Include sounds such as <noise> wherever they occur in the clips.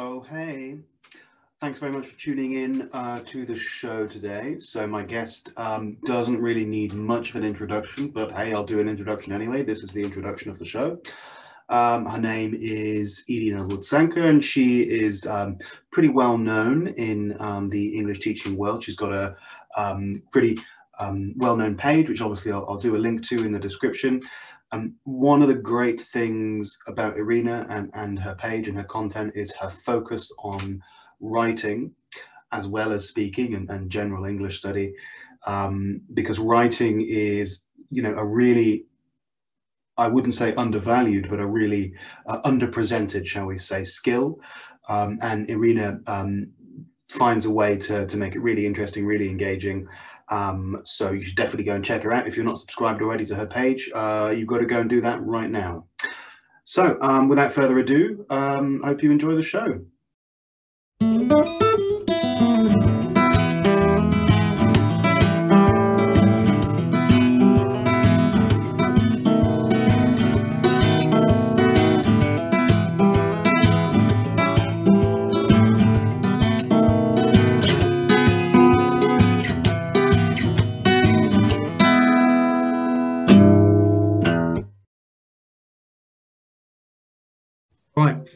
Oh, hey. Thanks very much for tuning in uh, to the show today. So my guest um, doesn't really need much of an introduction, but hey, I'll do an introduction anyway. This is the introduction of the show. Um, her name is Irina Lutsenko, and she is um, pretty well known in um, the English teaching world. She's got a um, pretty um, well-known page, which obviously I'll, I'll, do a link to in the description. Um, one of the great things about Irina and, and her page and her content is her focus on writing as well as speaking and, and general English study, um, because writing is, you know, a really, I wouldn't say undervalued, but a really uh, underpresented, shall we say, skill. Um, and Irina um, finds a way to, to make it really interesting, really engaging, um, so you should definitely go and check her out. If you're not subscribed already to her page, uh, you've got to go and do that right now. So um, without further ado, um, I hope you enjoy the show.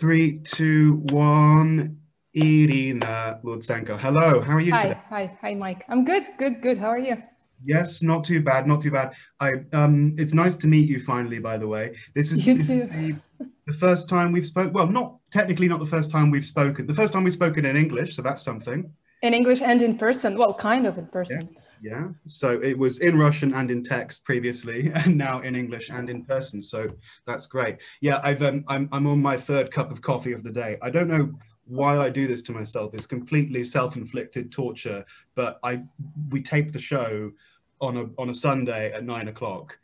Three, two, one. Irina Lutsenko. Hello, how are you hi, today? Hi, hi, Mike. I'm good, good, good. How are you? Yes, not too bad, not too bad. I um, it's nice to meet you finally. By the way, this is, you this too. Is the, the, first time we've spoken. Well, not technically, not the first time we've spoken. The first time we've spoken in English, so that's something. In English and in person. Well, kind of in person. Yeah. Yeah, so it was in Russian and in text previously, <laughs> and now in English and in person. So that's great. Yeah, I've um, I'm I'm on my third cup of coffee of the day. I don't know why I do this to myself. It's completely self-inflicted torture. But I we tape the show on a on a Sunday at nine o'clock.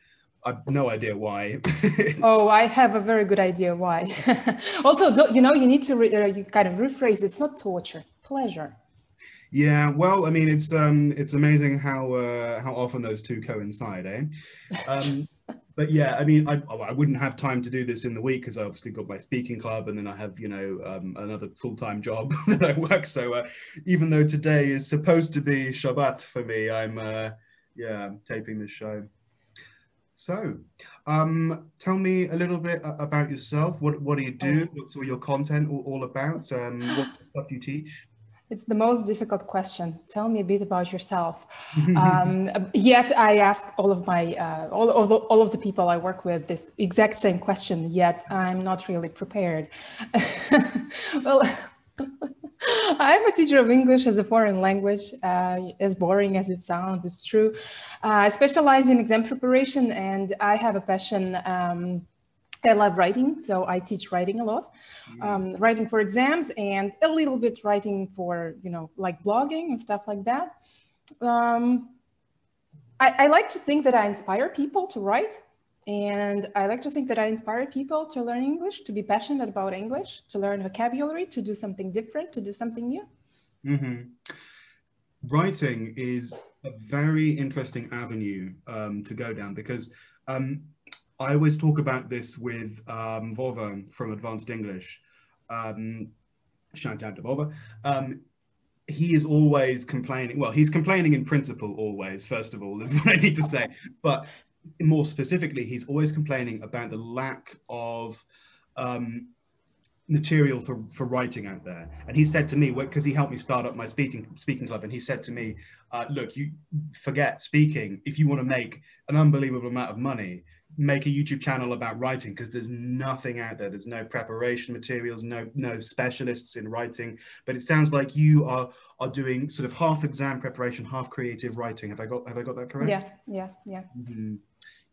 I've no idea why. <laughs> oh, I have a very good idea why. <laughs> also, you know, you need to re- uh, you kind of rephrase. It's not torture, pleasure. Yeah, well, I mean, it's um, it's amazing how uh, how often those two coincide, eh? Um, <laughs> but yeah, I mean, I I wouldn't have time to do this in the week because I obviously got my speaking club, and then I have you know um, another full time job <laughs> that I work. So uh, even though today is supposed to be Shabbat for me, I'm uh, yeah, I'm taping this show. So, um, tell me a little bit about yourself. What what do you do? What's all your content all, all about? Um, what stuff do you teach? It's the most difficult question. Tell me a bit about yourself. <laughs> um, yet I ask all of my uh, all, all, the, all of the people I work with this exact same question. Yet I'm not really prepared. <laughs> well, <laughs> I'm a teacher of English as a foreign language. Uh, as boring as it sounds, it's true. Uh, I specialize in exam preparation, and I have a passion. Um, I love writing, so I teach writing a lot, mm. um, writing for exams and a little bit writing for, you know, like blogging and stuff like that. Um, I, I, like to think that I inspire people to write. And I like to think that I inspire people to learn English, to be passionate about English, to learn vocabulary, to do something different, to do something new. Mm-hmm. Writing is a very interesting avenue um, to go down because um, I always talk about this with um, from Advanced English. Um, shout out to Vova. Um, he is always complaining. Well, he's complaining in principle always, first of all, is <laughs> what I need to say. But more specifically, he's always complaining about the lack of um, material for, for writing out there. And he said to me, because he helped me start up my speaking speaking club, and he said to me, uh, look, you forget speaking. If you want to make an unbelievable amount of money, make a YouTube channel about writing because there's nothing out there. There's no preparation materials, no no specialists in writing. But it sounds like you are are doing sort of half exam preparation, half creative writing. Have I got have I got that correct? Yeah, yeah, yeah. Mm-hmm.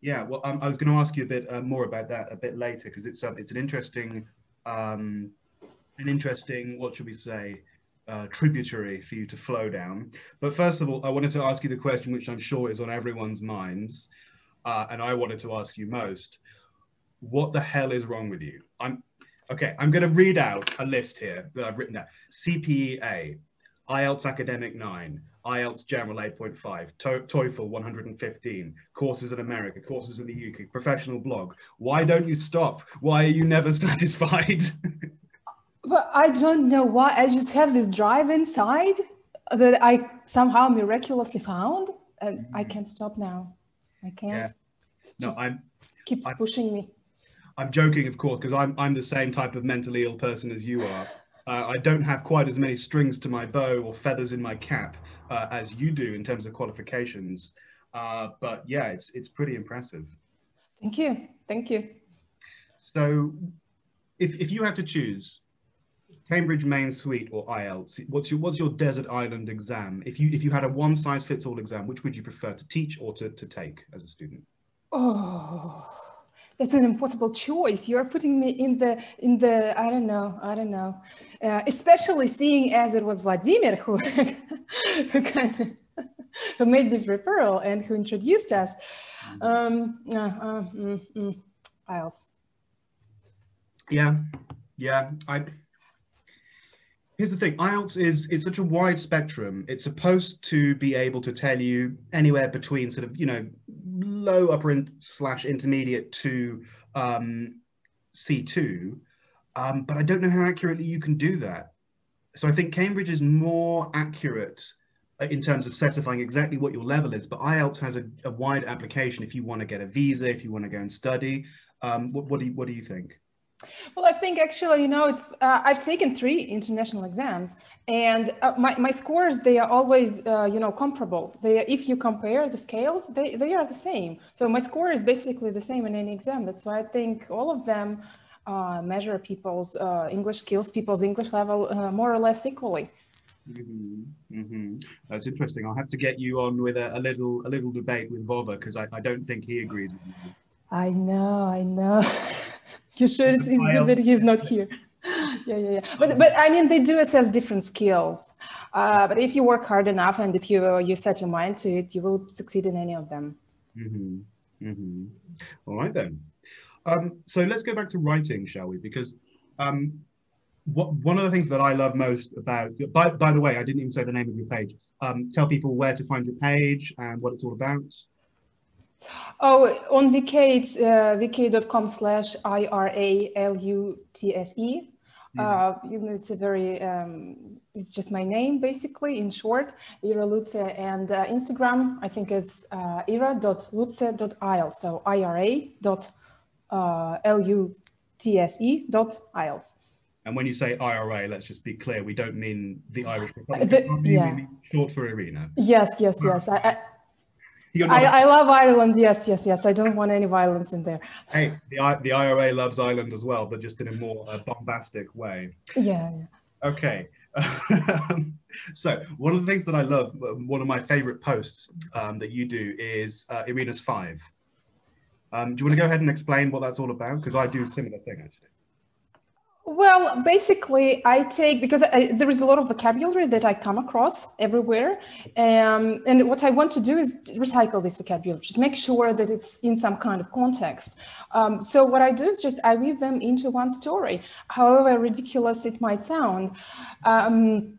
Yeah. Well, um, I was going to ask you a bit uh, more about that a bit later because it's um, it's an interesting um, an interesting what should we say. Uh, tributary for you to flow down. But first of all, I wanted to ask you the question which I'm sure is on everyone's minds uh, and I wanted to ask you most, what the hell is wrong with you? I'm okay. I'm going to read out a list here that I've written down. CPEA, IELTS Academic 9, IELTS General 8.5, to- TOEFL 115, courses in America, courses in the UK, professional blog. Why don't you stop? Why are you never <laughs> satisfied? but I don't know why. I just have this drive inside that I somehow miraculously found, and mm-hmm. I can't stop now. I can't. Yeah. No, I'm. Keeps I'm, pushing me. I'm joking, of course, because I'm I'm the same type of mentally ill person as you are. Uh, I don't have quite as many strings to my bow or feathers in my cap uh, as you do in terms of qualifications. Uh, but yeah, it's it's pretty impressive. Thank you. Thank you. So, if if you had to choose Cambridge Main Suite or IELTS, what's your what's your desert island exam? If you if you had a one size fits all exam, which would you prefer to teach or to, to take as a student? Oh, that's an impossible choice. You're putting me in the in the I don't know I don't know, uh, especially seeing as it was Vladimir who <laughs> who kind of who made this referral and who introduced us. Mm-hmm. Um, uh, uh, mm, mm, IELTS. Yeah, yeah. I. Here's the thing: IELTS is it's such a wide spectrum. It's supposed to be able to tell you anywhere between sort of you know low upper in, slash intermediate to um, C2, um, but I don't know how accurately you can do that. So I think Cambridge is more accurate uh, in terms of specifying exactly what your level is, but IELTS has a, a wide application if you want to get a visa, if you want to go and study. Um, what, what, do you, what do you think? Well, I think actually, you know, it's uh, I've taken three international exams, and uh, my, my scores they are always uh, you know comparable. They if you compare the scales, they they are the same. So my score is basically the same in any exam. That's why I think all of them uh, measure people's uh, English skills, people's English level uh, more or less equally. Mm-hmm. Mm-hmm. That's interesting. I'll have to get you on with a, a little a little debate with Vova because I, I don't think he agrees with me. I know, I know. <laughs> you should. It's, it's good that he's not here. <laughs> yeah, yeah, yeah. But but I mean, they do assess different skills. Uh, but if you work hard enough and if you you set your mind to it, you will succeed in any of them. Mm-hmm. Mm-hmm. All right then. Um, so let's go back to writing, shall we? Because um, what, one of the things that I love most about, by, by the way, I didn't even say the name of your page. Um, tell people where to find your page and what it's all about. Oh, on VK, it's uh, vk.com slash I-R-A-L-U-T-S-E. Mm-hmm. Uh, you know, it's a very, um, it's just my name, basically, in short, Ira Lutze. And uh, Instagram, I think it's uh, ira.lutze.il. So I-R-A dot uh, L-U-T-S-E dot IELTS. And when you say IRA, let's just be clear, we don't mean the Irish Republic. The, yeah. short for Irina. Yes, yes, yes. I, I I, I, love Ireland. Yes, yes, yes. I don't want any violence in there. Hey, the the IRA loves Ireland as well, but just in a more uh, bombastic way. Yeah. yeah. Okay. <laughs> so one of the things that I love, one of my favorite posts um, that you do is uh, Irina's Five. Um, do you want to go ahead and explain what that's all about? Because I do a similar thing actually. Well, basically, I take because I, there is a lot of vocabulary that I come across everywhere, um, and what I want to do is recycle this vocabulary, just make sure that it's in some kind of context. Um, so what I do is just I weave them into one story, however ridiculous it might sound. Um,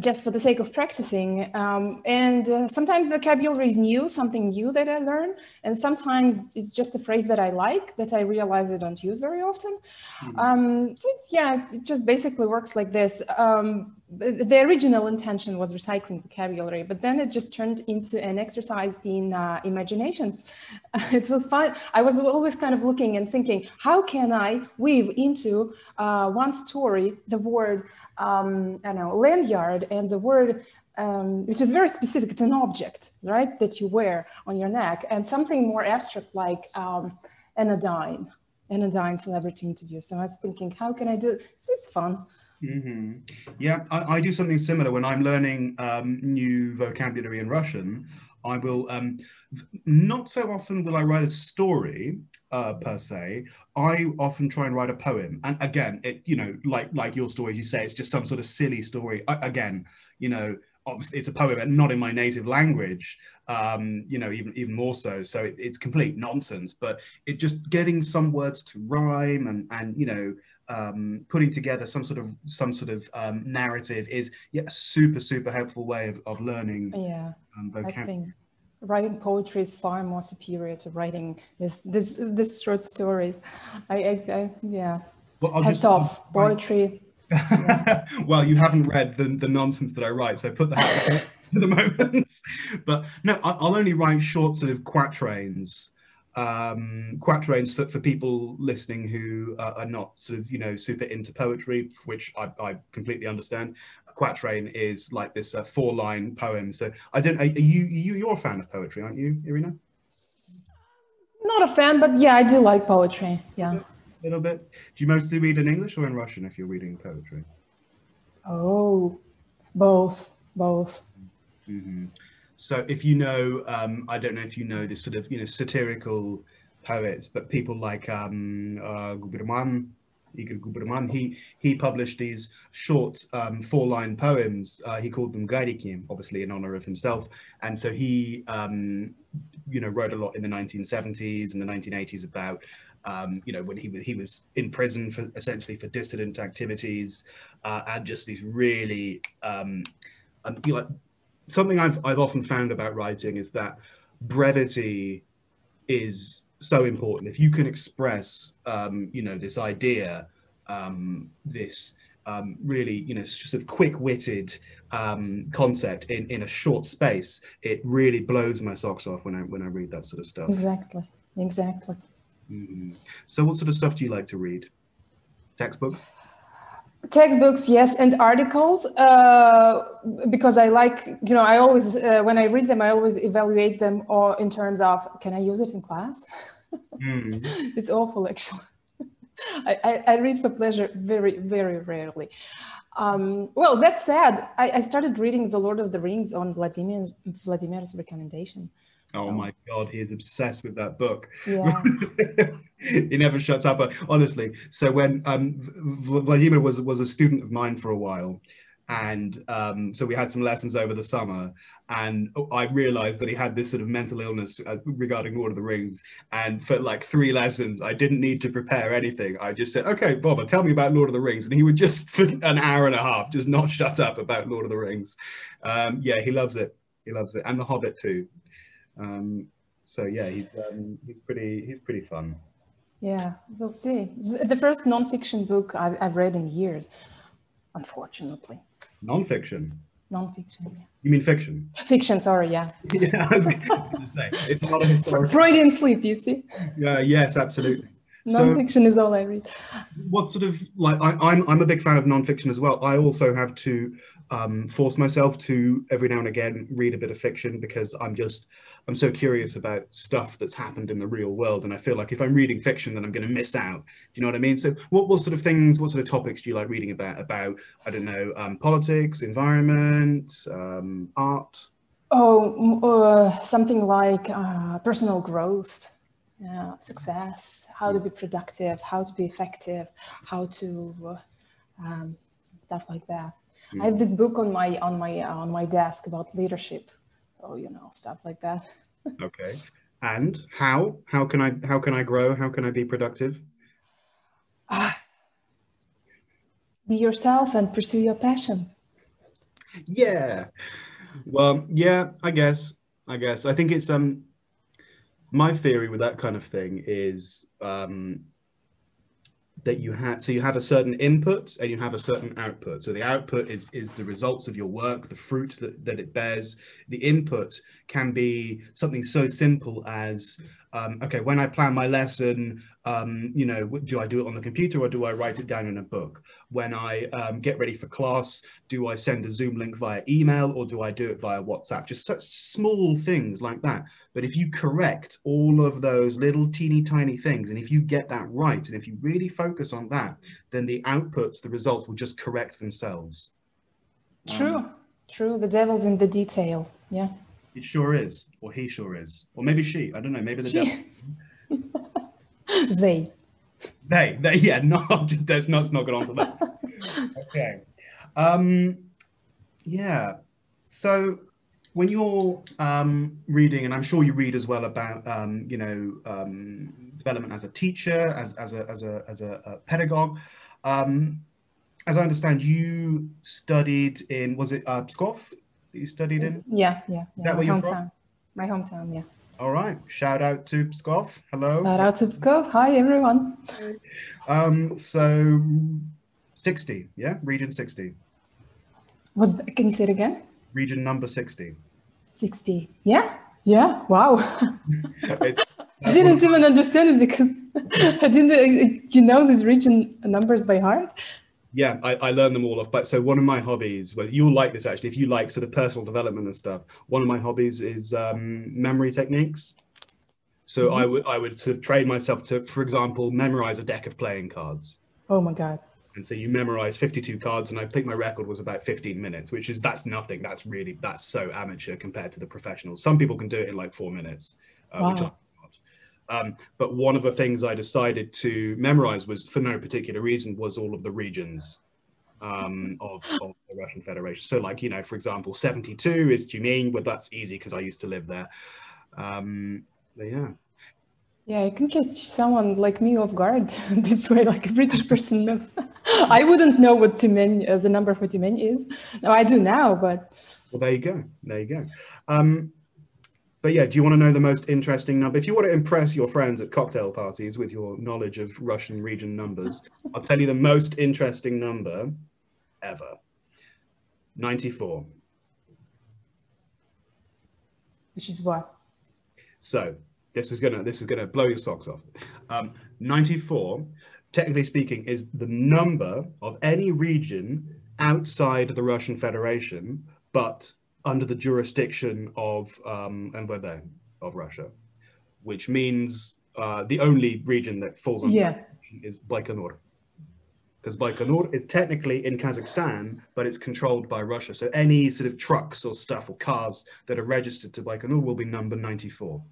just for the sake of practicing. Um, and uh, sometimes vocabulary is new, something new that I learn. And sometimes it's just a phrase that I like that I realize I don't use very often. Mm-hmm. Um, so it's, yeah, it just basically works like this. Um, the original intention was recycling vocabulary, but then it just turned into an exercise in uh, imagination. <laughs> it was fun. I was always kind of looking and thinking, how can I weave into uh, one story the word um, I know, lanyard and the word, um, which is very specific, it's an object, right, that you wear on your neck, and something more abstract like um, anodyne, anodyne celebrity interview. So I was thinking, how can I do it? It's, fun. Mm-hmm. Yeah, I, I, do something similar when I'm learning um, new vocabulary in Russian. I will um, not so often will I write a story uh, per se. I often try and write a poem, and again, it you know like like your story, you say, it's just some sort of silly story. I, again, you know, obviously it's a poem, and not in my native language. Um, you know, even even more so. So it, it's complete nonsense, but it just getting some words to rhyme and and you know um, putting together some sort of some sort of um, narrative is yeah a super super helpful way of, of learning yeah um, vocabulary writing poetry is far more superior to writing this this this short stories. I, I, I yeah. Well, Heads off poetry. <laughs> well, you haven't read the, the nonsense that I write, so put that to <laughs> the moment. <laughs> but no, I- I'll only write short sort of quatrains, um, quatrains for, for people listening who uh, are not sort of, you know, super into poetry, which I, I completely understand. Quatrain is like this uh, four line poem. So I don't, are you, you, you're a fan of poetry, aren't you, Irina? Not a fan, but yeah, I do like poetry. Yeah. A little bit. Do you mostly read in English or in Russian if you're reading poetry? Oh, both, both. hmm So if you know, um, I don't know if you know this sort of you know satirical poets, but people like um, uh, Guberman, He he published these short um, four-line poems. Uh, he called them Gairikim, obviously in honor of himself, and so he um, you know wrote a lot in the 1970s and the 1980s about. Um, you know, when he was he was in prison for essentially for dissident activities, uh, and just these really um, um, like something I've I've often found about writing is that brevity is so important. If you can express, um, you know, this idea, um, this um, really, you know, sort of quick-witted um, concept in in a short space, it really blows my socks off when I when I read that sort of stuff. Exactly. Exactly. Mhm. So, what sort of stuff do you like to read? Textbooks. Textbooks, yes, and articles, uh, because I like, you know, I always, uh, when I read them, I always evaluate them or in terms of, can I use it in class? Mm. <laughs> it's awful, actually. <laughs> I, I, I read for pleasure very, very rarely. Um, well, that said, I, I started reading The Lord of the Rings on Vladimir's, Vladimir's recommendation. Oh my God, he is obsessed with that book. Yeah. <laughs> he never shuts up. Honestly, so when um, Vladimir was was a student of mine for a while, and um, so we had some lessons over the summer, and I realized that he had this sort of mental illness uh, regarding Lord of the Rings. And for like three lessons, I didn't need to prepare anything. I just said, "Okay, Vova, tell me about Lord of the Rings," and he would just for an hour and a half just not shut up about Lord of the Rings. Um, yeah, he loves it. He loves it, and The Hobbit too. Um, so yeah, he's um, he's pretty he's pretty fun. Yeah, we'll see. It's The first nonfiction book I've, I've read in years, unfortunately. Non-fiction. Nonfiction, yeah. You mean fiction? Fiction, sorry, yeah. <laughs> yeah, I was going to say it's a <laughs> historical. Freudian sleep, you see. Yeah, yes, absolutely. So, Nonfiction is all I read. what sort of like I, I'm I'm a big fan of non-fiction as well. I also have to um, force myself to every now and again read a bit of fiction because I'm just I'm so curious about stuff that's happened in the real world, and I feel like if I'm reading fiction, then I'm going to miss out. Do you know what I mean? So, what what sort of things, what sort of topics do you like reading about? About I don't know, um, politics, environment, um, art. Oh, uh, something like uh, personal growth, yeah, success, how to be productive, how to be effective, how to uh, um, stuff like that. I have this book on my on my uh, on my desk about leadership. Oh, you know, stuff like that. <laughs> Okay. And how how can I how can I grow? How can I be productive? Be yourself and pursue your passions. Yeah. Well, yeah, I guess. I guess. I think it's um my theory with that kind of thing is um that you have so you have a certain input and you have a certain output. So the output is is the results of your work, the fruit that, that it bears. The input can be something so simple as um, okay, when I plan my lesson, um, you know, do I do it on the computer or do I write it down in a book? When I um, get ready for class, do I send a Zoom link via email or do I do it via WhatsApp? Just such small things like that. But if you correct all of those little teeny tiny things, and if you get that right, and if you really focus on that, then the outputs, the results will just correct themselves. True, true. The devil's in the detail. Yeah. It sure is, or he sure is, or maybe she. I don't know. Maybe the devil. <laughs> They. They, they, yeah, <laughs> not let's not, let's not get onto that. <laughs> okay. Um, yeah. So when you're um, reading, and I'm sure you read as well about, um, you know, um, development as a teacher, as, as a as a as a, a pedagogue. Um, as I understand, you studied in was it uh, Pskov? That you studied in? Yeah, yeah. yeah. that my where hometown. from? My hometown, yeah. All right. Shout out to Pskov. Hello. Shout out to Pskov. Hi, everyone. Um, so 60, yeah? Region 60. Was can you say it again? Region number 60. 60. Yeah. Yeah. Wow. <laughs> It's, <laughs> I didn't even understand it because <laughs> I didn't. You know these region numbers by heart. Yeah, I, I learned them all off. But so one of my hobbies, well, you'll like this actually, if you like sort of personal development and stuff, one of my hobbies is um, memory techniques. So I would I would sort of train myself to, for example, memorize a deck of playing cards. Oh my god. And so you memorize 52 cards, and I think my record was about 15 minutes, which is that's nothing. That's really that's so amateur compared to the professionals. Some people can do it in like four minutes, uh, which I Wow. Um, but one of the things I decided to memorize was, for no particular reason, was all of the regions um, of, of the Russian Federation. So, like you know, for example, 72 is Tyumen, but that's easy because I used to live there. Um, yeah. Yeah, it can catch someone like me off guard <laughs> this way, like a British person knows. <laughs> I wouldn't know what Tyumen, uh, the number for Tyumen is. No, I do now, but Well, there you go. There you go. Um, but yeah, do you want to know the most interesting number? If you want to impress your friends at cocktail parties with your knowledge of Russian region numbers, I'll tell you the most interesting number ever 94. which is what? So this is gonna this is gonna blow your socks off. Um, 94, technically speaking, is the number of any region outside the Russian Federation, but under the jurisdiction of um, MVD of Russia, which means uh, the only region that falls under Yeah. is Baikonur. Because Baikonur is technically in Kazakhstan, but it's controlled by Russia. So any sort of trucks or stuff or cars that are registered to Baikonur will be number 94.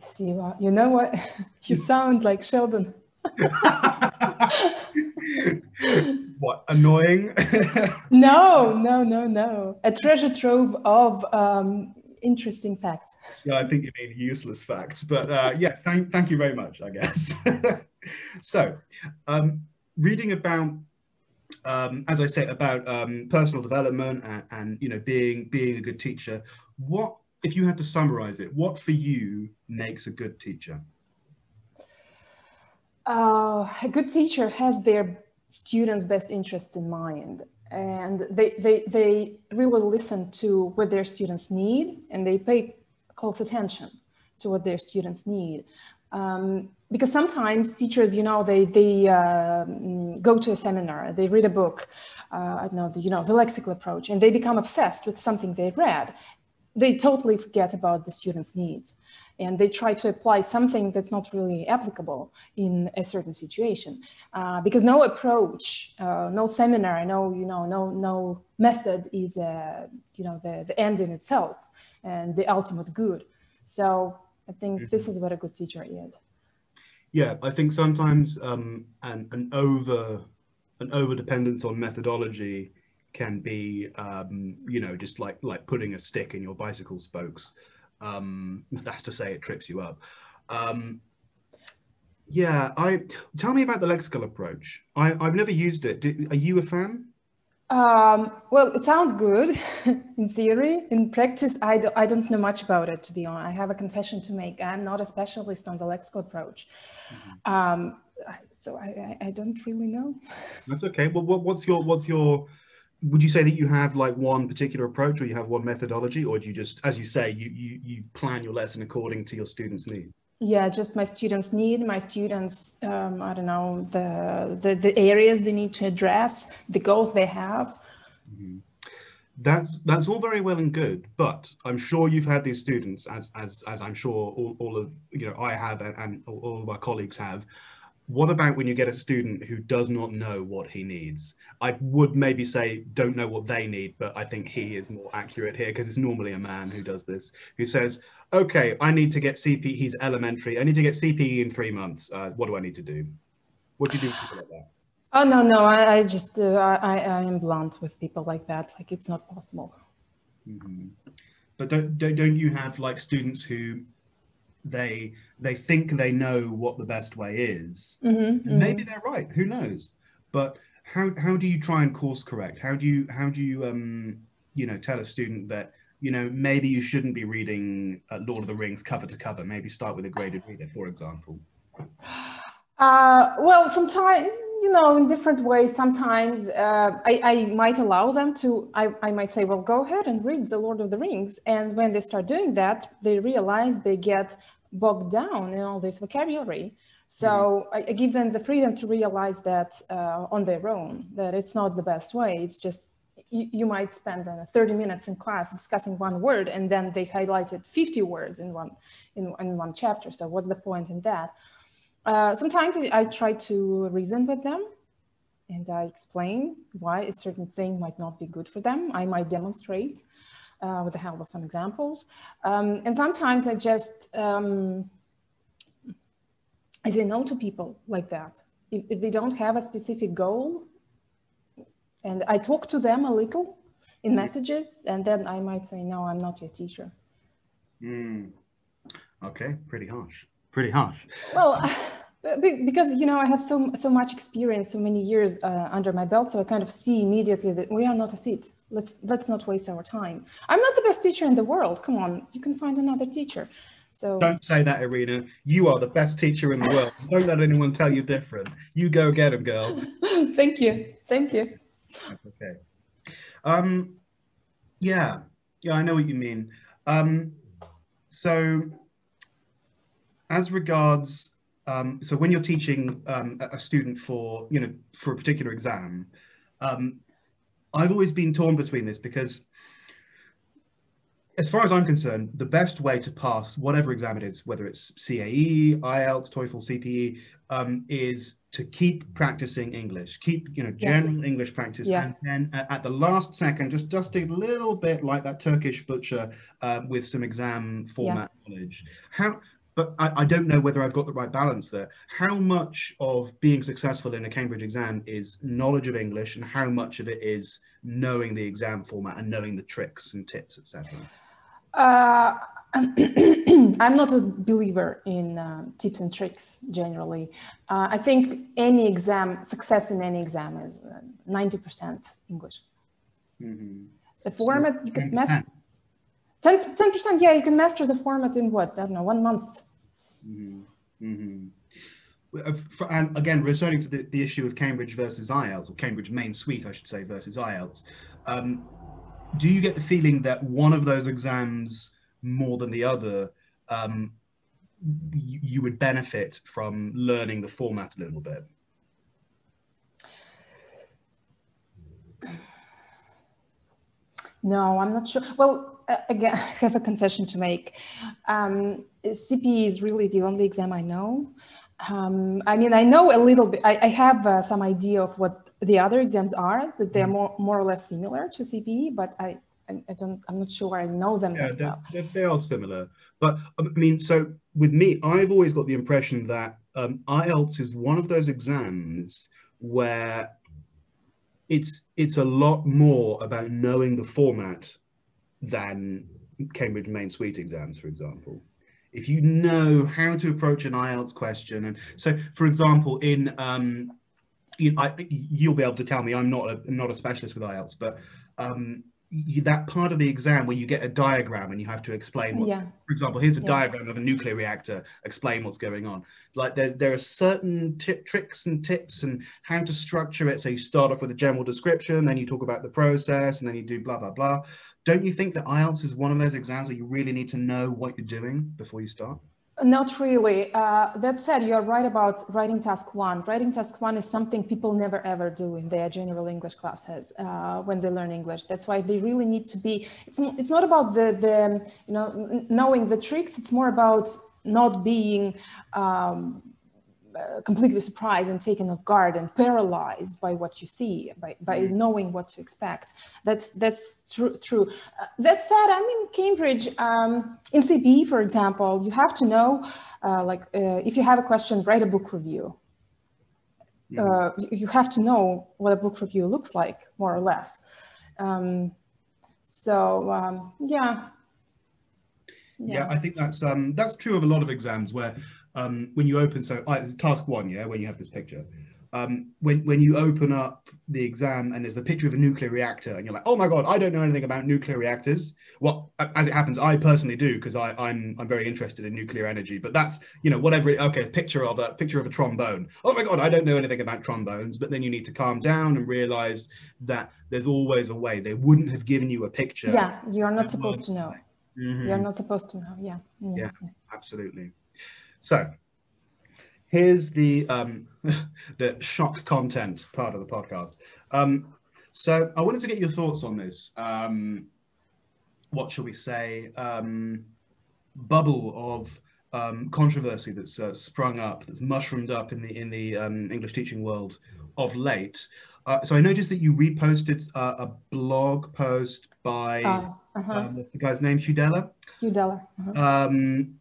I see. Wow. You know what? <laughs> you sound like Sheldon. <laughs> <laughs> what annoying? <laughs> <laughs> No, no, no, no. A treasure trove of um, interesting facts. yeah, I think you mean useless facts, but uh, yes, thank, thank you very much. I guess. <laughs> so, um, reading about, um, as I say, about um, personal development and, and you know being being a good teacher. What if you had to summarize it? What for you makes a good teacher? Uh, a good teacher has their students' best interests in mind. And they, they, they really listen to what their students need and they pay close attention to what their students need. Um, because sometimes teachers, you know, they, they uh, go to a seminar, they read a book, uh, I don't know, the, you know, the lexical approach, and they become obsessed with something they read. They totally forget about the students' needs and they try to apply something that's not really applicable in a certain situation. Uh, because no approach uh, no seminar no you know no no method is uh, you know the, the end in itself and the ultimate good. So i think this is what a good teacher is. Yeah, I think sometimes um, an, an over an over dependence on methodology can be, um, you know, just like like putting a stick in your bicycle spokes. Um, that's to say, it trips you up. Um, yeah, I tell me about the lexical approach. I, I've never used it. Did, are you a fan? um, well it sounds good <laughs> in theory in practice I, do, I don't know much about it to be honest i have a confession to make i'm not a specialist on the lexical approach um, so I, I, I don't really know That's okay. Well, what, what's your what's your would you say that you have like one particular approach or you have one methodology or do you just as you say you you, you plan your lesson according to your students needs Yeah, just my students need, my students, um, I don't know, the, the, the areas they need to address, the goals they have. that's that's all very well and good but i'm sure you've had these students as as as i'm sure all, all of you know i have and, and all all of our colleagues have what about when you get a student who does not know what he needs i would maybe say don't know what they need but i think he is more accurate here because it's normally a man who does this who says okay i need to get cp he's elementary i need to get cpe in three months uh, what do i need to do what do you do with people like that Oh, no, no, I, I just, uh, I, I am blunt with people like that. Like it's not possible. Mhm. But don't, don't don't you have like students who they they think they know what the best way is? Mhm, And Maybe they're right. Who knows? But how how do you try and course correct? How do you how do you um you know tell a student that you know maybe you shouldn't be reading uh, Lord of the Rings cover to cover. Maybe start with a graded reader, for example. <sighs> Uh, well, sometimes you know, in different ways. Sometimes uh, I, I, might allow them to, I, I might say, well, go ahead and read The Lord of the Rings. And when they start doing that, they realize they get bogged down in all this vocabulary. So mm-hmm. I, I, give them the freedom to realize that uh, on their own, that it's not the best way. It's just, you, you might spend uh, 30 minutes in class discussing one word and then they highlighted 50 words in one, in, in one chapter. So what's the point in that? Uh, sometimes I try to reason with them and I explain why a certain thing might not be good for them. I might demonstrate uh, with the help of some examples. Um, and sometimes I just, um, I say no to people like that. If, if, they don't have a specific goal, and I talk to them a little in mm. messages, and then I might say, no, I'm not your teacher. Mm. Okay, pretty harsh pretty harsh. Well, <laughs> because you know I have so so much experience, so many years uh, under my belt, so I kind of see immediately that we are not a fit. Let's let's not waste our time. I'm not the best teacher in the world. Come on, you can find another teacher. So don't say that, Irina. You are the best teacher in the world. <laughs> don't let anyone tell you different. You go get him, girl. <laughs> Thank you. Thank you. okay. Um, yeah, yeah, I know what you mean. Um, so as regards, um, so when you're teaching um, a student for, you know, for a particular exam, um, I've always been torn between this because as far as I'm concerned, the best way to pass whatever exam it is, whether it's CAE, IELTS, TOEFL, CPE, um, is to keep practicing English, keep you know general yeah. English practice, yeah. and then at the last second, just just a little bit like that Turkish butcher uh, with some exam format yeah. knowledge. How but I, I, don't know whether I've got the right balance there. How much of being successful in a Cambridge exam is knowledge of English, and how much of it is knowing the exam format and knowing the tricks and tips, etc. Uh, <clears throat> I'm not a believer in uh, tips and tricks generally. Uh, I think any exam, success in any exam is 90% uh, English. Mm-hmm. The format, you master 10, percent yeah, you can master the format in what, I don't know, one month. Mm-hmm. Mm-hmm. And again, returning to the, the issue of Cambridge versus IELTS, or Cambridge Main Suite, I should say, versus IELTS, um, do you get the feeling that one of those exams more than the other, um, you, you would benefit from learning the format a little bit? No, I'm not sure. Well, again, <laughs> I have a confession to make. Um, CPE is really the only exam I know. Um, I mean, I know a little bit, I, I have uh, some idea of what the other exams are, that they're mm-hmm. more, more or less similar to CPE, but I, I, I don't, I'm not sure I know them yeah, they're, well. they're, they are similar. But I mean, so with me, I've always got the impression that um, IELTS is one of those exams where it's it's a lot more about knowing the format than Cambridge Main Suite exams, for example. If you know how to approach an IELTS question, and so, for example, in um, you, will be able to tell me I'm not a not a specialist with IELTS, but um, you, that part of the exam where you get a diagram and you have to explain what's, yeah. for example, here's a yeah. diagram of a nuclear reactor, explain what's going on. Like there, there are certain tip, tricks and tips and how to structure it. So you start off with a general description, then you talk about the process, and then you do blah, blah, blah. Don't you think that IELTS is one of those exams where you really need to know what you're doing before you start? Not really. Uh, that said, you're right about writing task one. Writing task one is something people never ever do in their general English classes uh, when they learn English. That's why they really need to be. It's it's not about the the you know knowing the tricks. It's more about not being um, uh, completely surprised and taken off guard and paralyzed by what you see by, by mm. knowing what to expect that's that's true true uh, that said i'm in cambridge um, in cpe for example you have to know uh, like uh, if you have a question write a book review mm. you have to know what a book review looks like more or less um, so um, yeah. yeah yeah i think that's um that's true of a lot of exams where um, when you open, so uh, task one, yeah, when you have this picture, um, when when you open up the exam and there's the picture of a nuclear reactor and you're like, oh my god, I don't know anything about nuclear reactors. Well, as it happens, I personally do because I I'm I'm very interested in nuclear energy. But that's you know whatever. It, okay, picture of a picture of a trombone. Oh my god, I don't know anything about trombones. But then you need to calm down and realize that there's always a way. They wouldn't have given you a picture. Yeah, you're not supposed to know. Mm-hmm. You're not supposed to know. Yeah. Yeah, yeah absolutely. So here's the um, <laughs> the shock content part of the podcast. Um, so I wanted to get your thoughts on this. Um, what shall we say? Um, bubble of um, controversy that's uh, sprung up, that's mushroomed up in the in the um, English teaching world of late. Uh, so I noticed that you reposted uh, a blog post by oh, uh-huh. um, the guy's name? Hugh Dellar. Hugh Dellar. Uh-huh. Um,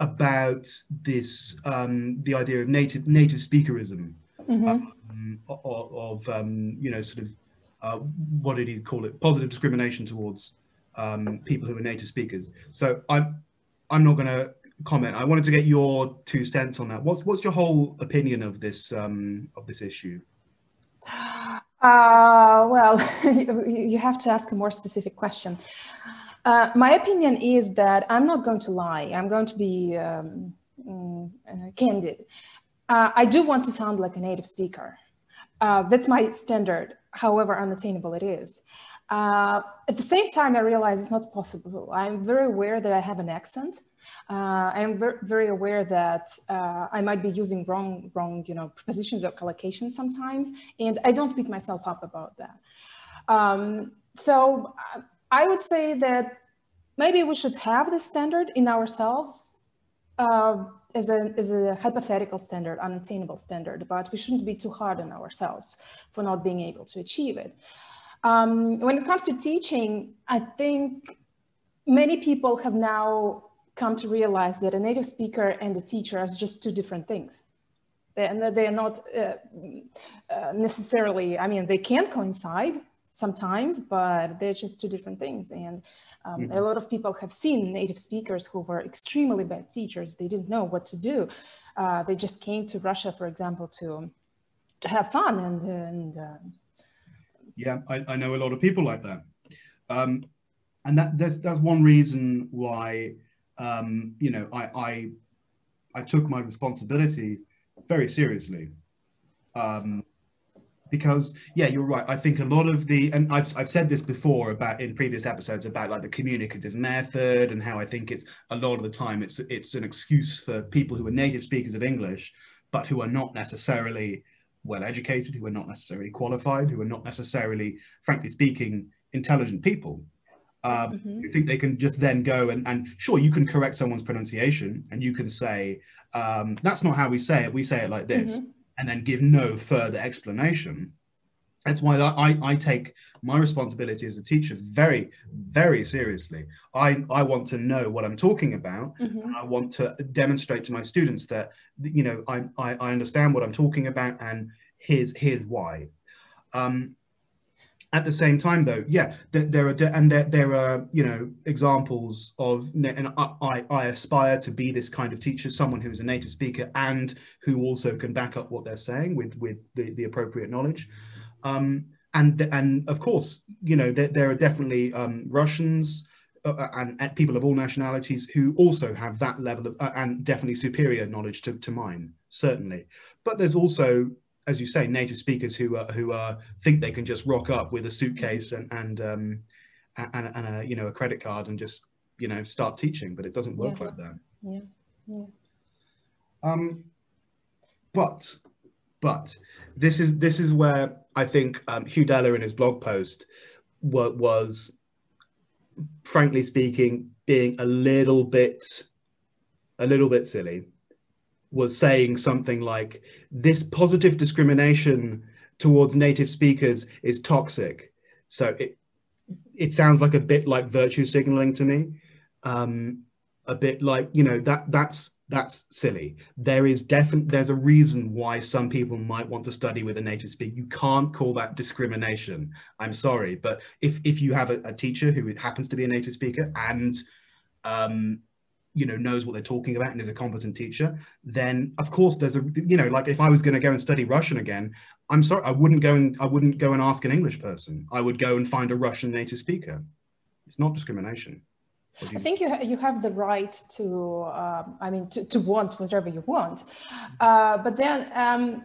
about this um, the idea of native native speakerism mm-hmm. um, of, of um, you know sort of uh, what did he call it? Positive discrimination towards um, people who are native speakers. So i'm i'm not going to comment. I wanted to get your two cents on that. What's what's your whole opinion of this um, of this issue? Uh, well <laughs> you have to ask a more specific question uh, my opinion is that I'm not going to lie. I'm going to be um, mm, uh, candid. Uh, I do want to sound like a native speaker. Uh, that's my standard, however unattainable it is. Uh, at the same time, I realize it's not possible. I'm very aware that I have an accent. I am ver very aware that I might be using wrong, wrong, you know, prepositions or collocations sometimes, and I don't beat myself up about that. Um, so I would say that maybe we should have this standard in ourselves uh, as, a, as a hypothetical standard, unattainable standard, but we shouldn't be too hard on ourselves for not being able to achieve it. Um, when it comes to teaching, I think many people have now come to realize that a native speaker and a teacher are just two different things. And they are not uh, uh, necessarily, I mean, they can coincide, sometimes, but they're just two different things. And um, mm-hmm. a lot of people have seen native speakers who were extremely bad teachers. They didn't know what to do. Uh, they just came to Russia, for example, to to have fun and and. Uh, yeah, I, I, know a lot of people like that, um, and that that's that's one reason why um, you know I, I I took my responsibility very seriously. Um, because yeah you're right. I think a lot of the and I've, I've said this before about in previous episodes about like the communicative method and how i think it's a lot of the time it's it's an excuse for people who are native speakers of english but who are not necessarily well educated who are not necessarily qualified who are not necessarily frankly speaking intelligent people. Um, mm-hmm. you think they can just then go and, and sure you can correct someone's pronunciation and you can say um, that's not how we say it. We say it like this. Mm-hmm and then give no further explanation. That's why I, I take my responsibility as a teacher very, very seriously. I, I want to know what I'm talking about. Mm-hmm. And I want to demonstrate to my students that, you know, I, I, I understand what I'm talking about and here's, here's why. Um, at the same time though yeah there, are and there, there are you know examples of and I, I aspire to be this kind of teacher someone who's a native speaker and who also can back up what they're saying with with the, the appropriate knowledge. Um, and and of course you know there, there are definitely um, russians uh, uh, and, and, people of all nationalities who also have that level of uh, and definitely superior knowledge to, to mine certainly. But there's also as you say, native speakers who are, who are, think they can just rock up with a suitcase and and um, and, and a you know a credit card and just you know start teaching, but it doesn't work yeah. like that. Yeah. yeah. Um, but but this is this is where I think um, Hugh Dellar in his blog post was, was frankly speaking being a little bit a little bit silly was saying something like this positive discrimination towards native speakers is toxic. So it it sounds like a bit like virtue signaling to me. Um, a bit like you know that that's that's silly. There is definitely there's a reason why some people might want to study with a native speaker. You can't call that discrimination. I'm sorry but if if you have a, a teacher who happens to be a native speaker and um, you know knows what they're talking about and is a competent teacher then of course there's a you know like if i was going to go and study russian again i'm sorry i wouldn't go and i wouldn't go and ask an english person i would go and find a russian native speaker it's not discrimination I think you, ha you have the right to, um, I mean, to, to want whatever you want. Uh, but then um,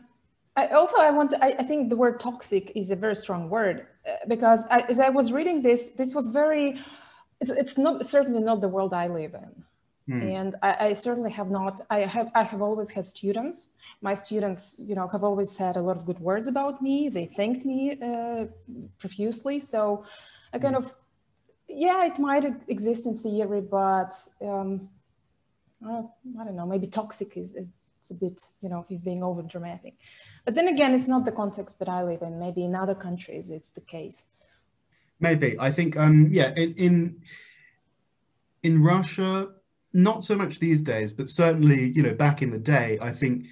I also, I want, to, I, I, think the word toxic is a very strong word uh, because I, as I was reading this, this was very, it's, it's not certainly not the world I live in. Hmm. And I, I, certainly have not. I have. I have always had students. My students, you know, have always said a lot of good words about me. They thanked me uh, profusely. So, I kind hmm. of, yeah, it might exist in theory, but um, I don't know. Maybe toxic is it's a bit, you know, he's being over dramatic. But then again, it's not the context that I live in. Maybe in other countries, it's the case. Maybe I think, um, yeah, in in, in Russia not so much these days, but certainly, you know, back in the day, I think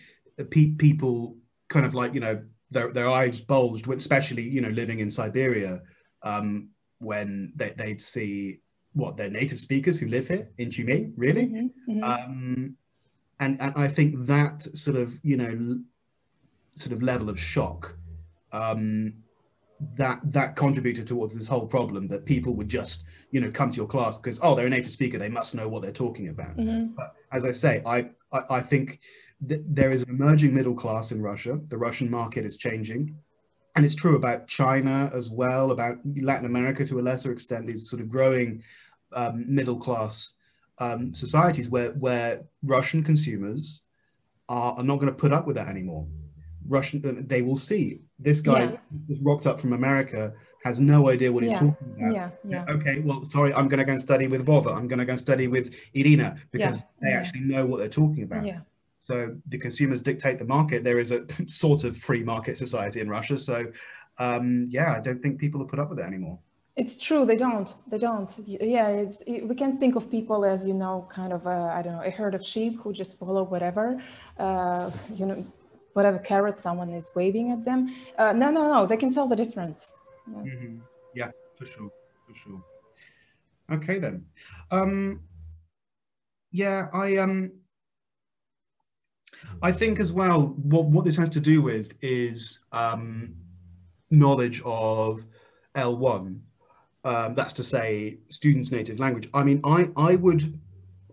pe- people kind of like, you know, their, their eyes bulged, especially, you know, living in Siberia, um, when they, they'd see what their native speakers who live here in Tyumen, really. Mm-hmm, mm-hmm. Um, and, and I think that sort of, you know, sort of level of shock um, that that contributed towards this whole problem that people would just you know come to your class because oh they're a native speaker they must know what they're talking about. Mm-hmm. but as i say i i, I think that there is an emerging middle class in russia. The russian market is changing. And it's true about china as well about latin america to a lesser extent these sort of growing um, middle class um, societies where where russian consumers are, are not going to put up with that anymore russian they will see this guy yeah. just rocked up from America, has no idea what he's talking about. Yeah, yeah. Okay, well, sorry, I'm going to go and study with Vova. I'm going to go and study with Irina because yeah. they actually know what they're talking about. Yeah. So the consumers dictate the market. There is a <laughs> sort of free market society in Russia. So, um, yeah, I don't think people are put up with it anymore. It's true. They don't. They don't. Yeah, it's. It, we can think of people as you know, kind of. I I don't know, a herd of sheep who just follow whatever. Uh, you know, whatever carrot someone is waving at them. Uh, no, no, no, they can tell the difference. Yeah, mm-hmm. yeah for sure, for sure. Okay then. Um, yeah, I um, I think as well. What what this has to do with is um, knowledge of L one. Um, that's to say, students' native language. I mean, I I would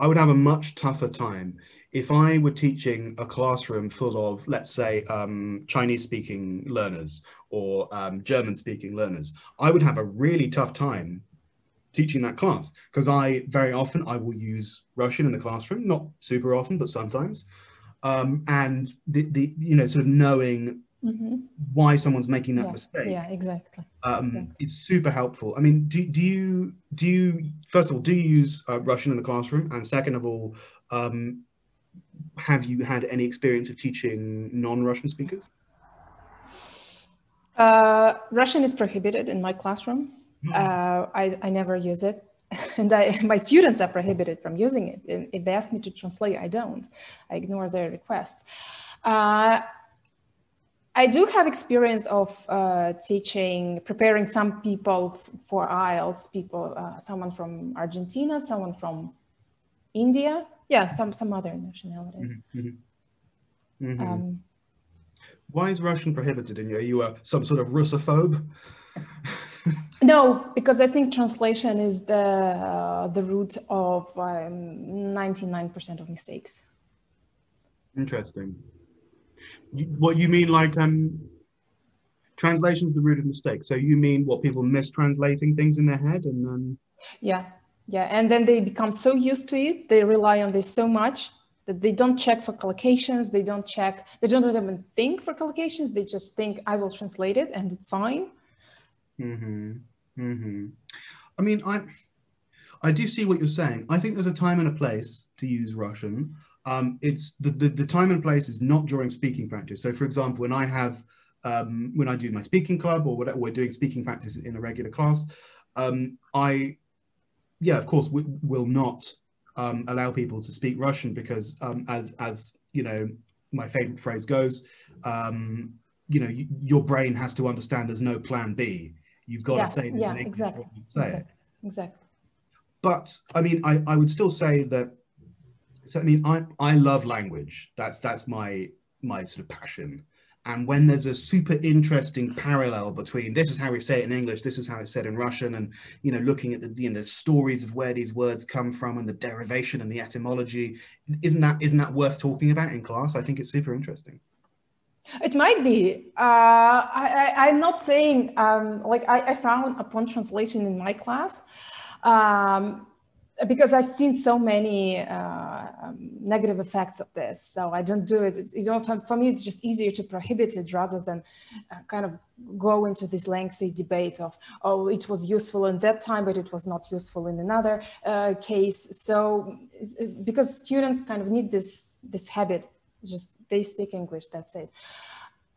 I would have a much tougher time if I were teaching a classroom full of, let's say, um, Chinese speaking learners or um, German speaking learners, I would have a really tough time teaching that class because I very often I will use Russian in the classroom, not super often, but sometimes. Um, and the, the, you know, sort of knowing mm-hmm. why someone's making that yeah, mistake. Yeah, exactly. Um, exactly. It's super helpful. I mean, do, do you, do you, first of all, do you use uh, Russian in the classroom? And second of all, um, have you had any experience of teaching non-Russian speakers? Uh, Russian is prohibited in my classroom. Hmm. Uh, I, I never use it. <laughs> and I, my students are prohibited from using it. If they ask me to translate, I don't. I ignore their requests. Uh, I do have experience of uh, teaching, preparing some people for IELTS, people, uh, someone from Argentina, someone from India, yeah, some some other nationalities. Mm-hmm. Mm-hmm. mm-hmm. Um, Why is Russian prohibited in you? Are you a, some sort of Russophobe? no, because I think translation is the uh, the root of um, ninety nine percent of mistakes. Interesting. what you mean, like um, translation is the root of mistakes? So you mean what people mistranslating things in their head and then? Yeah, yeah, and then they become so used to it, they rely on this so much that they don't check for collocations, they don't check, they don't even think for collocations, they just think I will translate it and it's fine. Mm-hmm. Mm-hmm. I mean, I I do see what you're saying. I think there's a time and a place to use Russian. Um, it's the, the, the time and place is not during speaking practice. So, for example, when I have um, when I do my speaking club or whatever, we're doing speaking practice in a regular class, um, I yeah, of course, we will not um, allow people to speak Russian because, um, as as you know, my favorite phrase goes, um, you know, your brain has to understand there's no plan B. You've got yeah, to say yeah, exactly, exactly, exactly. But I mean, I, I would still say that So I mean, I I love language. That's that's my my sort of passion. And when there's a super interesting parallel between this is how we say it in English, this is how it's said in Russian, and you know, looking at the you know the stories of where these words come from and the derivation and the etymology, isn't that isn't that worth talking about in class? I think it's super interesting. It might be. Uh, I, am not saying um, like I, I frown upon translation in my class. Um, because I've seen so many uh, um, negative effects of this, so I don't do it. It's, you know, for, for, me, it's just easier to prohibit it rather than uh, kind of go into this lengthy debate of, oh, it was useful in that time, but it was not useful in another uh, case. So, because students kind of need this this habit, just they speak English, that's it.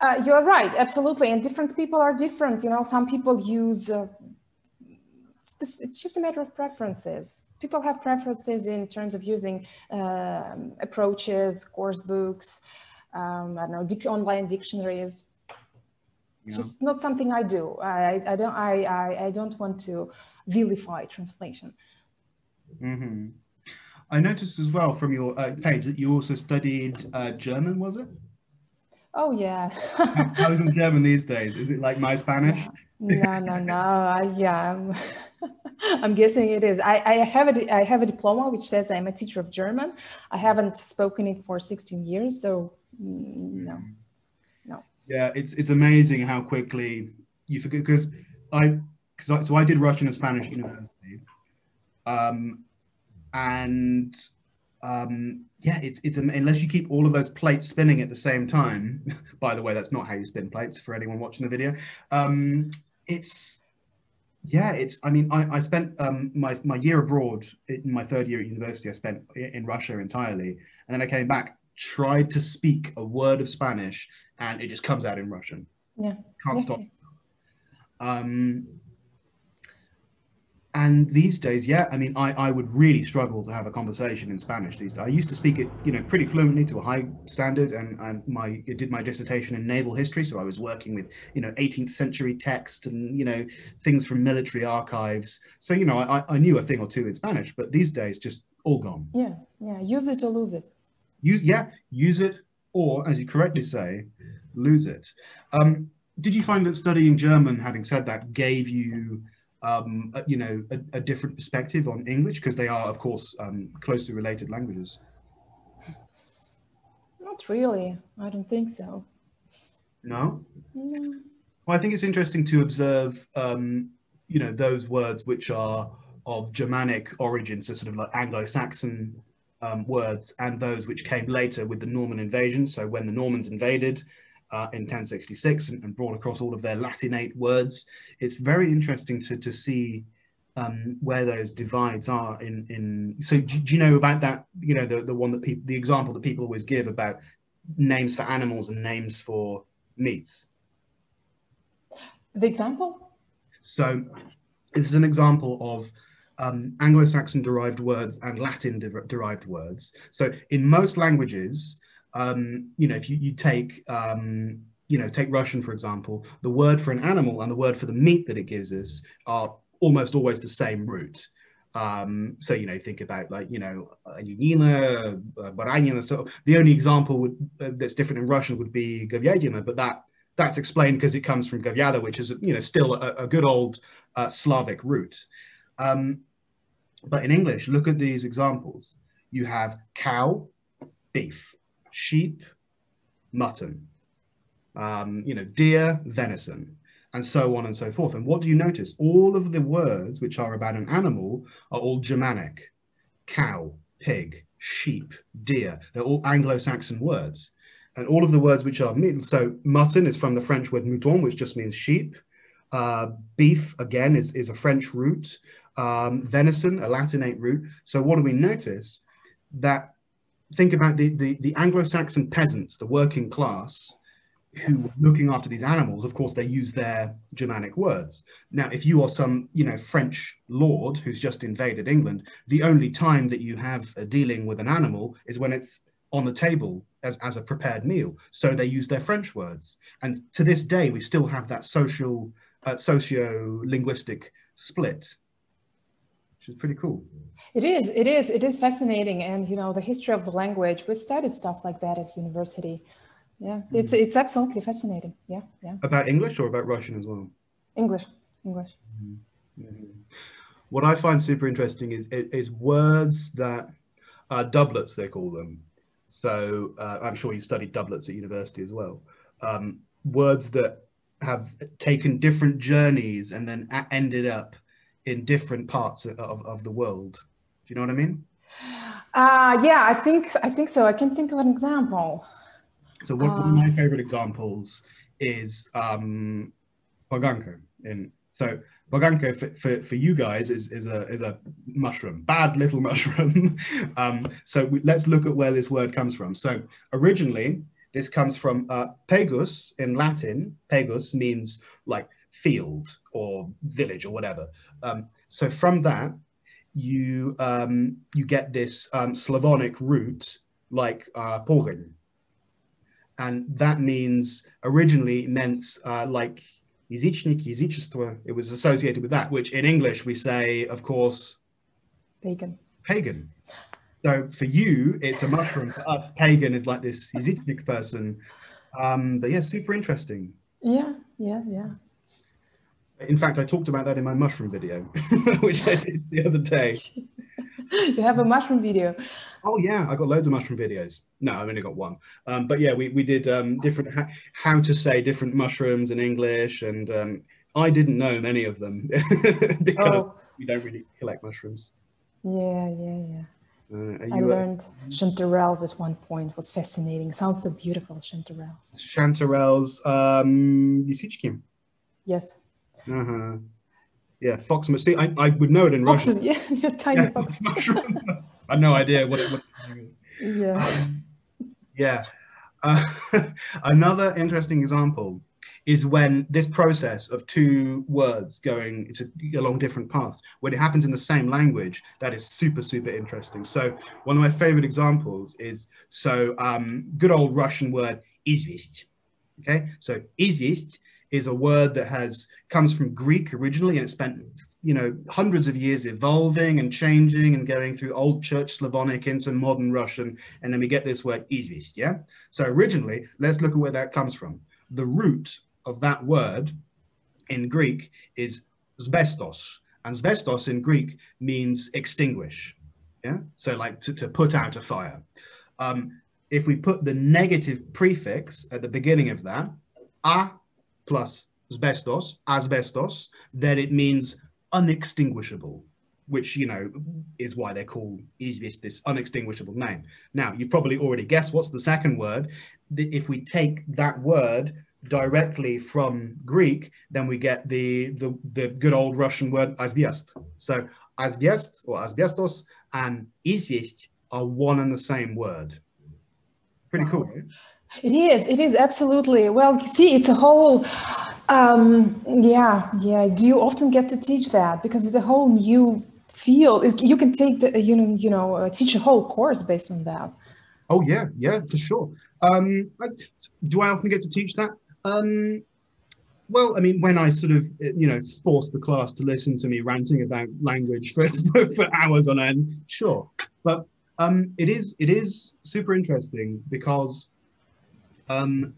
Uh, you're right, absolutely, and different people are different. You know, some people use uh, it's, it's just a matter of preferences. People have preferences in terms of using um, approaches, course books, um, I don't know, online dictionaries. It's yeah. just not something I do. I, I don't. I, I, I don't want to vilify translation. Mm-hmm. I noticed as well from your uh, page that you also studied uh, German. Was it? Oh yeah. <laughs> How's in German these days? Is it like my Spanish? No, no, no. I, yeah, I'm, <laughs> I'm, guessing it is. I, I have a I have a diploma which says I'm a teacher of German. I haven't spoken it for 16 years, so mm, no, no. Yeah, it's it's amazing how quickly you forget because I because so I did Russian and Spanish university, um, and um, yeah, it's it's unless you keep all of those plates spinning at the same time. <laughs> by the way, that's not how you spin plates for anyone watching the video. Um, it's yeah, it's. I mean, I, I spent um, my my year abroad in my third year at university. I spent in Russia entirely, and then I came back, tried to speak a word of Spanish, and it just comes out in Russian. Yeah, can't yeah. stop. Um, and these days, yeah, I mean, I, I would really struggle to have a conversation in Spanish these days. I used to speak it, you know, pretty fluently to a high standard, and, and my I did my dissertation in naval history, so I was working with, you know, 18th century text and you know things from military archives. So you know, I, I knew a thing or two in Spanish, but these days, just all gone. Yeah, yeah, use it or lose it. Use yeah, use it or, as you correctly say, lose it. Um, did you find that studying German, having said that, gave you um, a, you know, a, a, different perspective on English because they are, of course, um, closely related languages? Not really. I don't think so. No. No. Well, I think it's interesting to observe, um, you know, those words which are of Germanic origin, so sort of like Anglo-Saxon um, words, and those which came later with the Norman invasion. So when the Normans invaded, uh, in 1066 and, and, brought across all of their Latinate words. It's very interesting to, to see um, where those divides are in, in so do, do, you know about that, you know, the, the one that people, the example that people always give about names for animals and names for meats? The example? So this is an example of um, Anglo-Saxon derived words and Latin de derived words. So in most languages, um, you know, if you, you take, um, you know, take Russian, for example, the word for an animal and the word for the meat that it gives us are almost always the same root. Um, so, you know, think about like, you know, Yunina, Baranina. So the only example would, uh, that's different in Russian would be Gavyadina, but that that's explained because it comes from Gavyada, which is, you know, still a, a good old uh, Slavic root. Um, but in English, look at these examples. You have cow, beef sheep, mutton, um, you know, deer, venison, and so on and so forth. And what do you notice? All of the words which are about an animal are all Germanic. Cow, pig, sheep, deer. They're all Anglo-Saxon words. And all of the words which are, so mutton is from the French word mouton, which just means sheep. Uh, beef, again, is, is a French root. Um, venison, a Latinate root. So what do we notice? That think about the, the, the Anglo-Saxon peasants, the working class, who were looking after these animals, of course, they use their Germanic words. Now, if you are some, you know, French lord who's just invaded England, the only time that you have a dealing with an animal is when it's on the table as, as a prepared meal. So they use their French words. And to this day, we still have that social, uh, socio-linguistic split. Which is pretty cool. It is, it is, it is fascinating. And, you know, the history of the language, we studied stuff like that at university. Yeah, it's, it's absolutely fascinating. Yeah, yeah. About English or about Russian as well? English, English. Mm-hmm. What I find super interesting is, is, is words that uh, doublets, they call them. So uh, I'm sure you studied doublets at university as well. Um, words that have taken different journeys and then ended up in different parts of, of the world. Do you know what I mean? Uh, yeah, I think I think so. I can think of an example. So one, uh, one of my favorite examples is um, Poganka. In so Poganka for, for, for you guys is, is a is a mushroom, bad little <laughs> mushroom. um, so we, let's look at where this word comes from. So originally, this comes from uh, pagus in Latin. Pagus means like field or village or whatever. Um, so from that, you um, you get this um, Slavonic root like uh, And that means, originally meant uh, like Izichnik, Izichstvo, it was associated with that, which in English we say, of course, pagan. Pagan. So for you, it's a mushroom. for us, pagan is like this Izichnik person. Um, but yeah, super interesting. Yeah, yeah, yeah. In fact, I talked about that in my mushroom video, <laughs> which I did the other day. <laughs> you have a mushroom video. Oh yeah, I got loads of mushroom videos. No, I've only got one. Um, but yeah, we, we did um, different ha how to say different mushrooms in English, and um, I didn't know many of them <laughs> because oh. we don't really collect mushrooms. Yeah, yeah, yeah. Uh, I learned a... chanterelles at one point. It was fascinating. It sounds so beautiful, chanterelles. Chanterelles, um, you see chim. Yes. Uh-huh. Yeah, fox mushroom. I, I would know it in Foxes, Russian. Yeah, <laughs> yeah tiny yeah, fox. <laughs> I had no idea what it was. Yeah. Um, yeah. Uh, <laughs> another interesting example is when this process of two words going to, along different paths, when it happens in the same language, that is super, super interesting. So one of my favorite examples is, so um, good old Russian word, izvest. Okay, so izvest is a word that has comes from Greek originally, and it spent you know hundreds of years evolving and changing and going through old church Slavonic into modern Russian, and then we get this word izvest. Yeah. So originally, let's look at where that comes from. The root of that word in Greek is sbestos, and sbestos in Greek means extinguish. Yeah. So like to, to put out a fire. Um, if we put the negative prefix at the beginning of that, a plus asbestos, asbestos, then it means unextinguishable, which, you know, is why they're called, is this, this unextinguishable name. Now, you probably already guessed what's the second word. If we take that word directly from Greek, then we get the, the, the good old Russian word asbest. So asbest or asbestos and izvest are one and the same word. Pretty cool, right? It is. It is absolutely. Well, you see, it's a whole. Um, yeah, yeah. Do you often get to teach that because it's a whole new field? You can take the you know you know uh, teach a whole course based on that. Oh yeah, yeah, for sure. Um, do I often get to teach that? Um, well, I mean, when I sort of, you know, force the class to listen to me ranting about language <laughs> for, for hours on end, sure. But um, it is it is super interesting because um,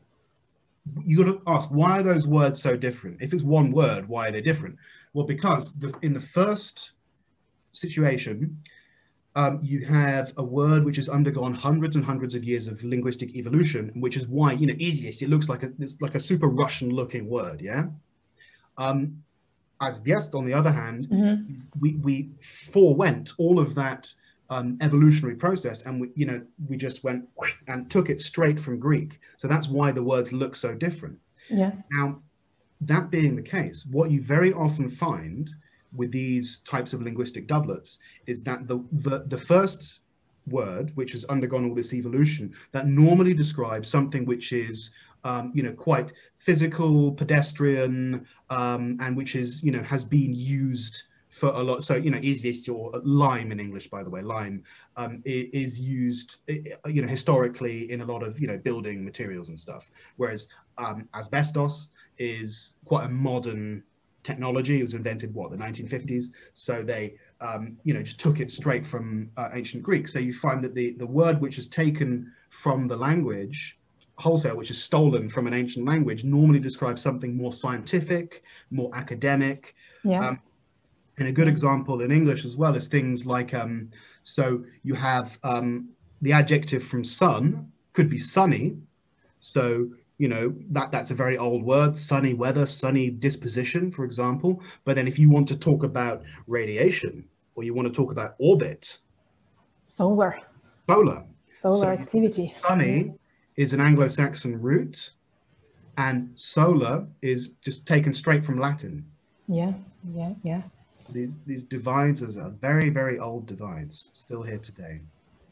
you got to ask why are those words so different? If it's one word, why are they different? Well, because the, in the first situation, um, you have a word which has undergone hundreds and hundreds of years of linguistic evolution, which is why you know easiest. It looks like a it's like a super Russian looking word, yeah. Um, asbest, on the other hand, mm-hmm. we we forewent all of that um, evolutionary process and we you know we just went and took it straight from greek. So that's why the words look so different. Yeah. Now that being the case what you very often find with these types of linguistic doublets is that the the, the first word which has undergone all this evolution that normally describes something which is um, you know quite physical pedestrian um, and which is you know has been used for a lot. So, you know, izvest or lime in English, by the way, lime um, is used, you know, historically in a lot of, you know, building materials and stuff. Whereas um, asbestos is quite a modern technology. It was invented what the 1950s, so they um, you know just took it straight from uh, ancient Greek. So you find that the the word which is taken from the language wholesale, which is stolen from an ancient language, normally describes something more scientific, more academic. Yeah. Um, and a good example in English as well is things like um, so you have um, the adjective from sun could be sunny. So you know that that's a very old word sunny weather sunny disposition for example. But then if you want to talk about radiation or you want to talk about orbit. Solar. Solar. Solar So- activity. sunny is an anglo-saxon root and solar is just taken straight from latin. Yeah yeah yeah these these divides are very very old divides still here today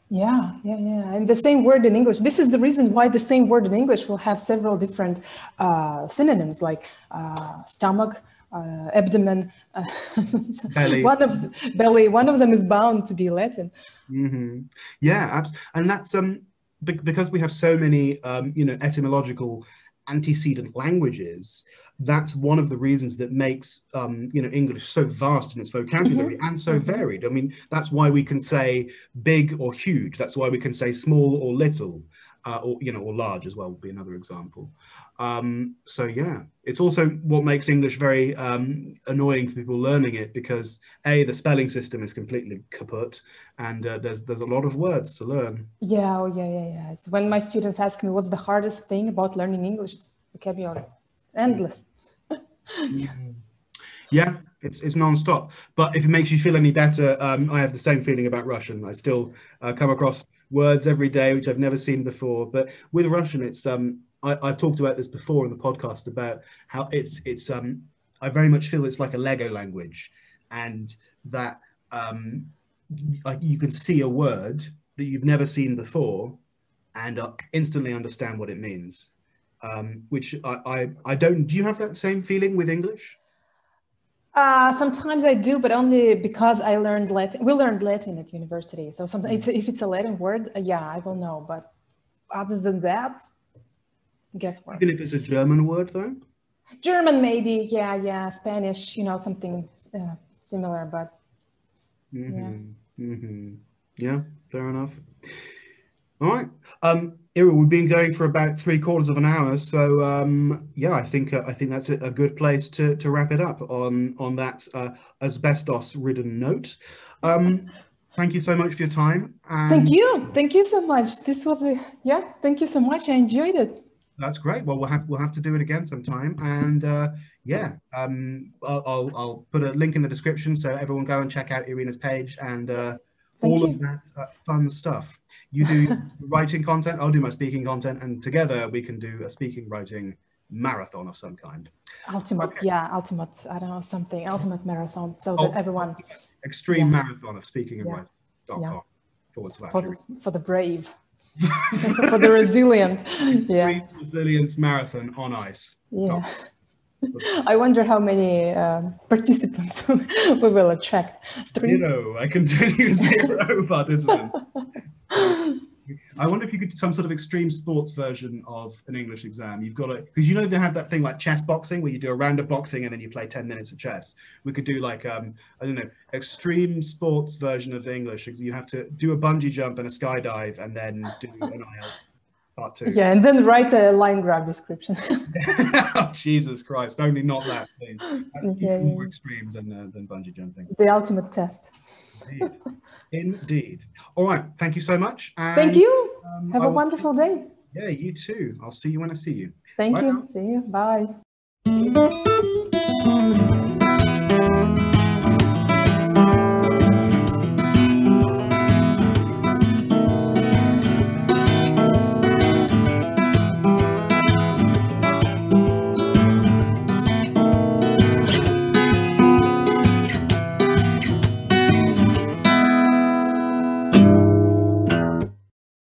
Yeah, yeah, yeah. And the same word in English. This is the reason why the same word in English will have several different uh, synonyms like uh, stomach, uh, abdomen, uh, <laughs> Belly. one of belly. One of them is bound to be Latin. hmm Yeah, and that's um be- because we have so many um, you know etymological antecedent languages. That's one of the reasons that makes um, you know English so vast in its vocabulary and so varied. I mean, that's why we can say big or huge. That's why we can say small or little, uh, or you know, or large as well would be another example. Um, so yeah, it's also what makes English very um, annoying for people learning it because a the spelling system is completely kaput, and uh, there's there's a lot of words to learn. Yeah, oh, yeah, yeah, yeah. It's when my students ask me what's the hardest thing about learning English, it's vocabulary. It's endless. <laughs> Yeah, it's it's non-stop. But if it makes you feel any better, um, I have the same feeling about Russian. I still uh, come across words every day which I've never seen before. But with Russian, it's um, I, I've talked about this before in the podcast about how it's it's um, I very much feel it's like a Lego language, and that um, like you can see a word that you've never seen before, and uh, instantly understand what it means. Um, which I, I I don't. Do you have that same feeling with English? Uh, sometimes I do, but only because I learned Latin. We learned Latin at university, so sometimes it's, if it's a Latin word, uh, yeah, I will know. But other than that, guesswork. Even if it's a German word, though. German, maybe, yeah, yeah. Spanish, you know, something uh, similar, but Mhm, mhm. Yeah, fair enough. All right. Um, Ira, we've been going for about three quarters of an hour, so um, yeah, I think uh, I think that's a, a good place to, to wrap it up on on that uh, asbestos-ridden note. Um, thank you so much for your time. And thank you, thank you so much. This was a yeah, thank you so much. I enjoyed it. That's great. Well, we'll have we'll have to do it again sometime. And uh, yeah, um, I'll, I'll I'll put a link in the description so everyone go and check out Irina's page and uh, all you. of that uh, fun stuff. You do <laughs> writing content. I'll do my speaking content, and together we can do a speaking writing marathon of some kind. Ultimate, yeah, ultimate. I don't know something. Ultimate marathon, so Oh. that everyone Extreme Yeah. marathon of speaking and Yeah. writing.com Yeah. forward slash for the, for the brave, <laughs> for the resilient. <laughs> Yeah, Resilience Marathon on ice. yeah. <laughs> I wonder how many um, participants we will attract. Three. Zero. I continue zero participants. I wonder if you could do some sort of extreme sports version of an English exam. You've got to, because you know they have that thing like chess boxing where you do a round of boxing and then you play 10 minutes of chess. We could do like, um, I don't know, extreme sports version of English. You have to do a bungee jump and a skydive and then do an <laughs> IELTS part two. Yeah, and then write a line graph description. <laughs> oh, Jesus Christ. Only not that, please. That's <laughs> Yeah, even more yeah. extreme than, uh, than bungee jumping. the ultimate test. Indeed. Indeed. All right. Thank you so much. Thank you. um, Have I a will- wonderful day. Yeah, you too. I'll see you when I see you. Thank Bye you. See you. Bye.